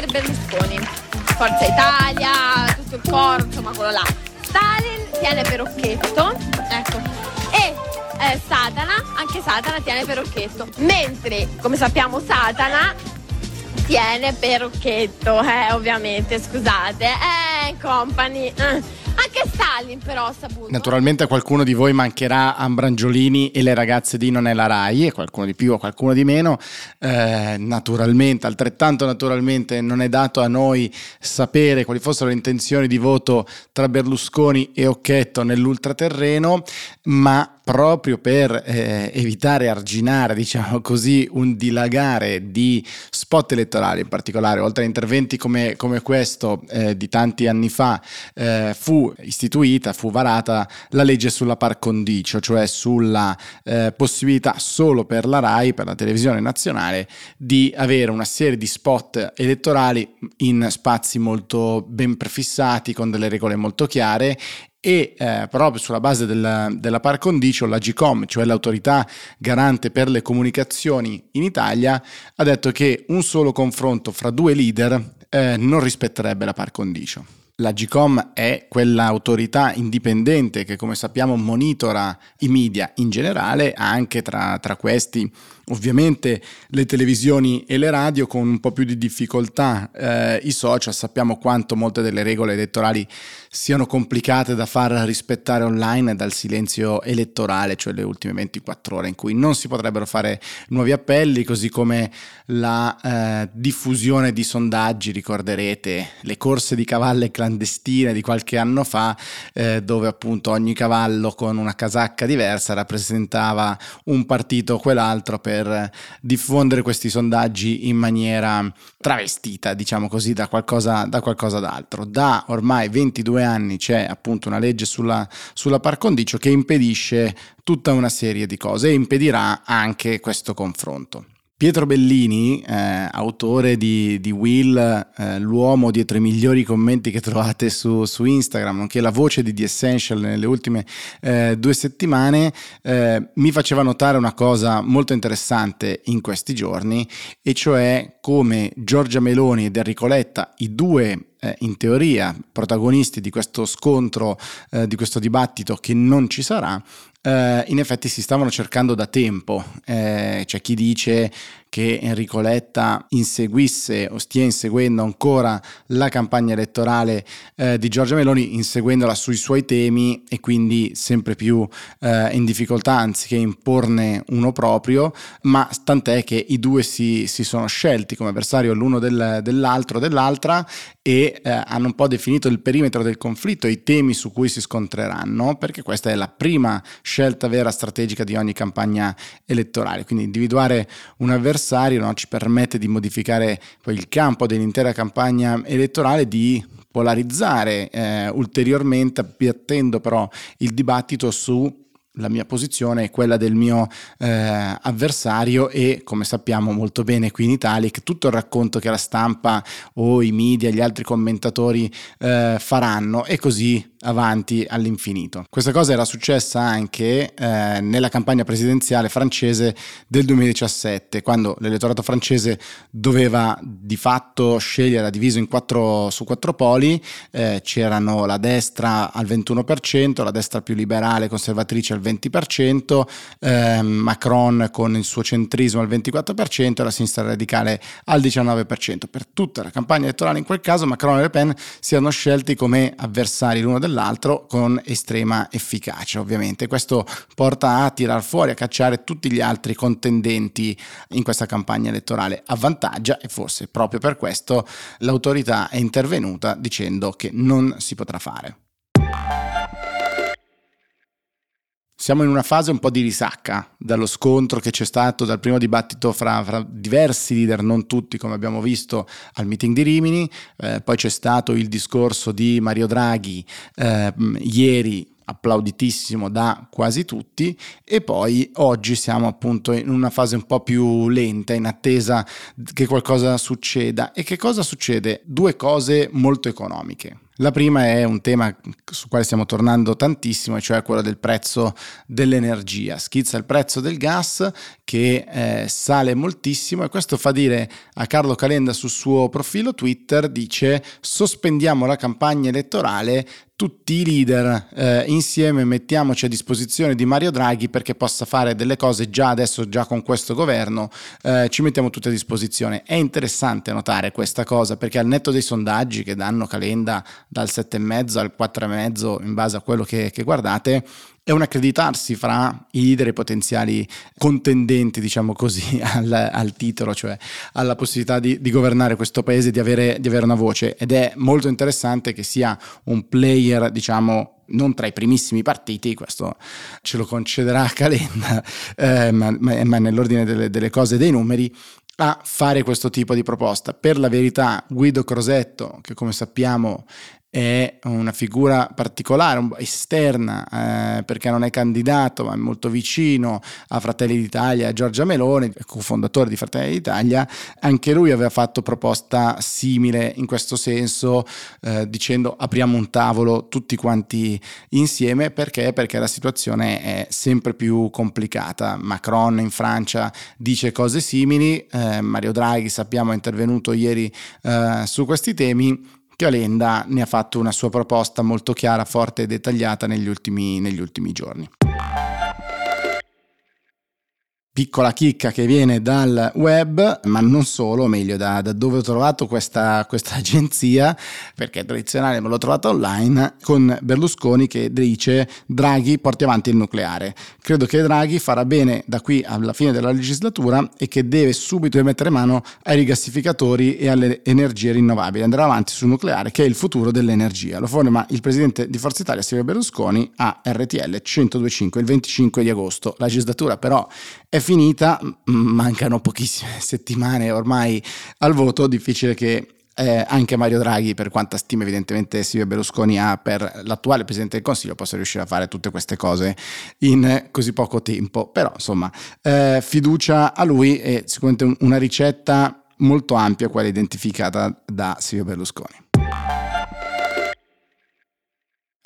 per Berlusconi. Forza Italia, tutto il coro, insomma quello là. Stalin tiene per occhetto, ecco, e eh, Satana, anche Satana tiene per occhetto. Mentre, come sappiamo, Satana tiene per occhetto, eh, ovviamente, scusate. Eh, company. Eh. Anche Stalin però ha saputo. Naturalmente a qualcuno di voi mancherà Ambrangiolini e le ragazze di Non è la Rai, e qualcuno di più o qualcuno di meno. Eh, naturalmente, altrettanto naturalmente non è dato a noi sapere quali fossero le intenzioni di voto tra Berlusconi e Occhetto nell'ultraterreno, ma proprio per eh, evitare arginare, diciamo così, un dilagare di spot elettorali in particolare, oltre a interventi come, come questo eh, di tanti anni fa, eh, fu istituita, fu varata la legge sulla par condicio, cioè sulla eh, possibilità solo per la RAI, per la televisione nazionale, di avere una serie di spot elettorali in spazi molto ben prefissati, con delle regole molto chiare e eh, proprio sulla base della, della par condicio la GCOM, cioè l'autorità garante per le comunicazioni in Italia, ha detto che un solo confronto fra due leader eh, non rispetterebbe la par condicio. La GCOM è quell'autorità indipendente che come sappiamo monitora i media in generale, anche tra, tra questi ovviamente le televisioni e le radio con un po' più di difficoltà, eh, i social. Sappiamo quanto molte delle regole elettorali siano complicate da far rispettare online dal silenzio elettorale, cioè le ultime 24 ore in cui non si potrebbero fare nuovi appelli, così come la eh, diffusione di sondaggi, ricorderete le corse di cavalle clandestine di qualche anno fa, eh, dove appunto ogni cavallo con una casacca diversa rappresentava un partito o quell'altro per diffondere questi sondaggi in maniera travestita, diciamo così, da qualcosa, da qualcosa d'altro. Da ormai 22 anni c'è appunto una legge sulla, sulla par condicio che impedisce tutta una serie di cose e impedirà anche questo confronto. Pietro Bellini, eh, autore di, di Will, eh, l'uomo dietro i migliori commenti che trovate su, su, Instagram, nonché la voce di The Essential nelle ultime eh, due settimane, eh, mi faceva notare una cosa molto interessante in questi giorni, e cioè come Giorgia Meloni ed Enrico Letta, i due eh, in teoria protagonisti di questo scontro, eh, di questo dibattito che non ci sarà, Uh, in effetti si stavano cercando da tempo, eh, c'è chi dice che Enrico Letta inseguisse o stia inseguendo ancora la campagna elettorale eh, di Giorgia Meloni, inseguendola sui suoi temi e quindi sempre più eh, in difficoltà anziché imporne uno proprio, ma tant'è che i due si, si sono scelti come avversario l'uno del, dell'altro, dell'altra e eh, hanno un po' definito il perimetro del conflitto, i temi su cui si scontreranno, perché questa è la prima scelta vera strategica di ogni campagna elettorale, quindi individuare un avversario avversario no? ci permette di modificare poi il campo dell'intera campagna elettorale, di polarizzare eh, ulteriormente, appiattendo però il dibattito su la mia posizione è quella del mio eh, avversario e come sappiamo molto bene qui in Italia che tutto il racconto che la stampa o i media, gli altri commentatori eh, faranno e così avanti all'infinito. Questa cosa era successa anche eh, nella campagna presidenziale francese del 2017, quando l'elettorato francese doveva di fatto scegliere, diviso in quattro, su quattro poli, eh, c'erano la destra al 21%, la destra più liberale conservatrice al 20%, eh, Macron con il suo centrismo al 24% e la sinistra radicale al 19%. Per tutta la campagna elettorale in quel caso Macron e Le Pen si erano scelti come avversari l'uno dell'altro dell'altro con estrema efficacia ovviamente. Questo porta a tirar fuori, a cacciare tutti gli altri contendenti in questa campagna elettorale. Avvantaggia e forse proprio per questo l'autorità è intervenuta dicendo che non si potrà fare. Siamo in una fase un po' di risacca dallo scontro che c'è stato dal primo dibattito fra, fra diversi leader, non tutti come abbiamo visto al meeting di Rimini, eh, poi c'è stato il discorso di Mario Draghi eh, ieri applauditissimo da quasi tutti e poi oggi siamo appunto in una fase un po' più lenta in attesa che qualcosa succeda e che cosa succede? Due cose molto economiche. La prima è un tema su quale stiamo tornando tantissimo, cioè quello del prezzo dell'energia. Schizza il prezzo del gas che eh, sale moltissimo e questo fa dire a Carlo Calenda sul suo profilo Twitter, dice sospendiamo la campagna elettorale tutti i leader eh, insieme mettiamoci a disposizione di Mario Draghi perché possa fare delle cose già adesso, già con questo governo, eh, ci mettiamo tutti a disposizione. È interessante notare questa cosa perché al netto dei sondaggi che danno Calenda dal 7,5 al 4,5 in base a quello che, che guardate, è un accreditarsi fra i leader e i potenziali contendenti, diciamo così, al, al titolo, cioè alla possibilità di, di governare questo paese, di avere, di avere una voce. Ed è molto interessante che sia un player, diciamo, non tra i primissimi partiti, questo ce lo concederà Calenda, eh, ma, ma, nell'ordine delle, delle cose e dei numeri, a fare questo tipo di proposta. Per la verità, Guido Crosetto, che come sappiamo è una figura particolare, esterna, eh, perché non è candidato, ma è molto vicino a Fratelli d'Italia, a Giorgia Meloni, cofondatore di Fratelli d'Italia. Anche lui aveva fatto proposta simile in questo senso, eh, dicendo apriamo un tavolo tutti quanti insieme, perché? Perché la situazione è sempre più complicata. Macron in Francia dice cose simili, eh, Mario Draghi sappiamo è intervenuto ieri eh, su questi temi Calenda ne ha fatto una sua proposta molto chiara, forte e dettagliata negli ultimi, negli ultimi giorni piccola chicca che viene dal web, ma non solo, meglio da, da dove ho trovato questa, questa, agenzia, perché è tradizionale, ma l'ho trovata online, con Berlusconi che dice Draghi porti avanti il nucleare. Credo che Draghi farà bene da qui alla fine della legislatura e che deve subito mettere mano ai rigassificatori e alle energie rinnovabili, andrà avanti sul nucleare che è il futuro dell'energia. Lo forma il presidente di Forza Italia Silvio Berlusconi a RTL 1025 il 25 di agosto. La legislatura però è finita, mancano pochissime settimane ormai al voto, difficile che eh, anche Mario Draghi, per quanta stima evidentemente Silvio Berlusconi ha per l'attuale Presidente del Consiglio, possa riuscire a fare tutte queste cose in così poco tempo. Però insomma, eh, fiducia a lui è sicuramente una ricetta molto ampia quella identificata da Silvio Berlusconi.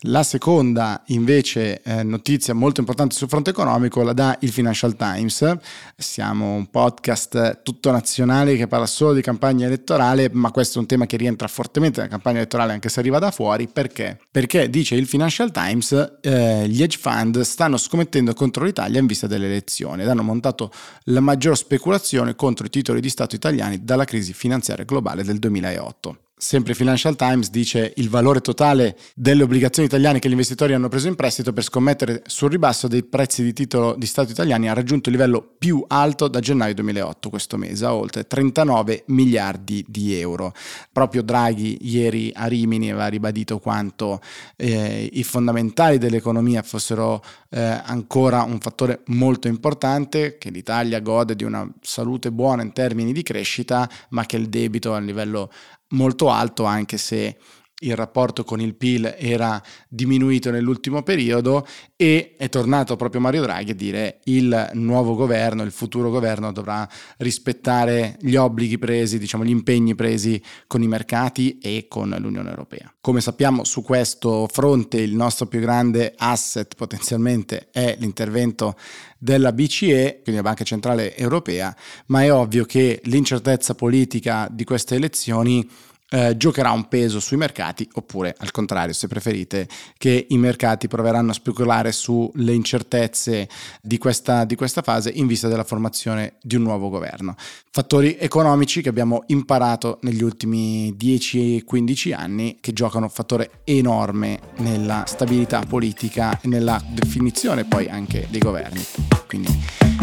La seconda invece eh, notizia molto importante sul fronte economico la dà il Financial Times. Siamo un podcast tutto nazionale che parla solo di campagna elettorale, ma questo è un tema che rientra fortemente nella campagna elettorale anche se arriva da fuori. Perché? Perché dice il Financial Times eh, gli hedge fund stanno scommettendo contro l'Italia in vista delle elezioni ed hanno montato la maggior speculazione contro i titoli di Stato italiani dalla crisi finanziaria globale del 2008 sempre Financial Times dice il valore totale delle obbligazioni italiane che gli investitori hanno preso in prestito per scommettere sul ribasso dei prezzi di titolo di Stato italiani ha raggiunto il livello più alto da gennaio 2008 questo mese, a oltre 39 miliardi di euro. Proprio Draghi ieri a Rimini aveva ribadito quanto eh, i fondamentali dell'economia fossero eh, ancora un fattore molto importante, che l'Italia gode di una salute buona in termini di crescita, ma che il debito a livello molto alto anche se il rapporto con il PIL era diminuito nell'ultimo periodo e è tornato proprio Mario Draghi a dire il nuovo governo, il futuro governo dovrà rispettare gli obblighi presi, diciamo gli impegni presi con i mercati e con l'Unione Europea. Come sappiamo su questo fronte il nostro più grande asset potenzialmente è l'intervento della BCE, quindi la Banca Centrale Europea, ma è ovvio che l'incertezza politica di queste elezioni eh, giocherà un peso sui mercati oppure al contrario se preferite che i mercati proveranno a speculare sulle incertezze di questa, di questa fase in vista della formazione di un nuovo governo. Fattori economici che abbiamo imparato negli ultimi 10-15 anni che giocano un fattore enorme nella stabilità politica e nella definizione poi anche dei governi. Quindi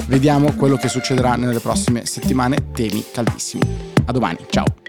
vediamo quello che succederà nelle prossime settimane, temi caldissimi. A domani, ciao!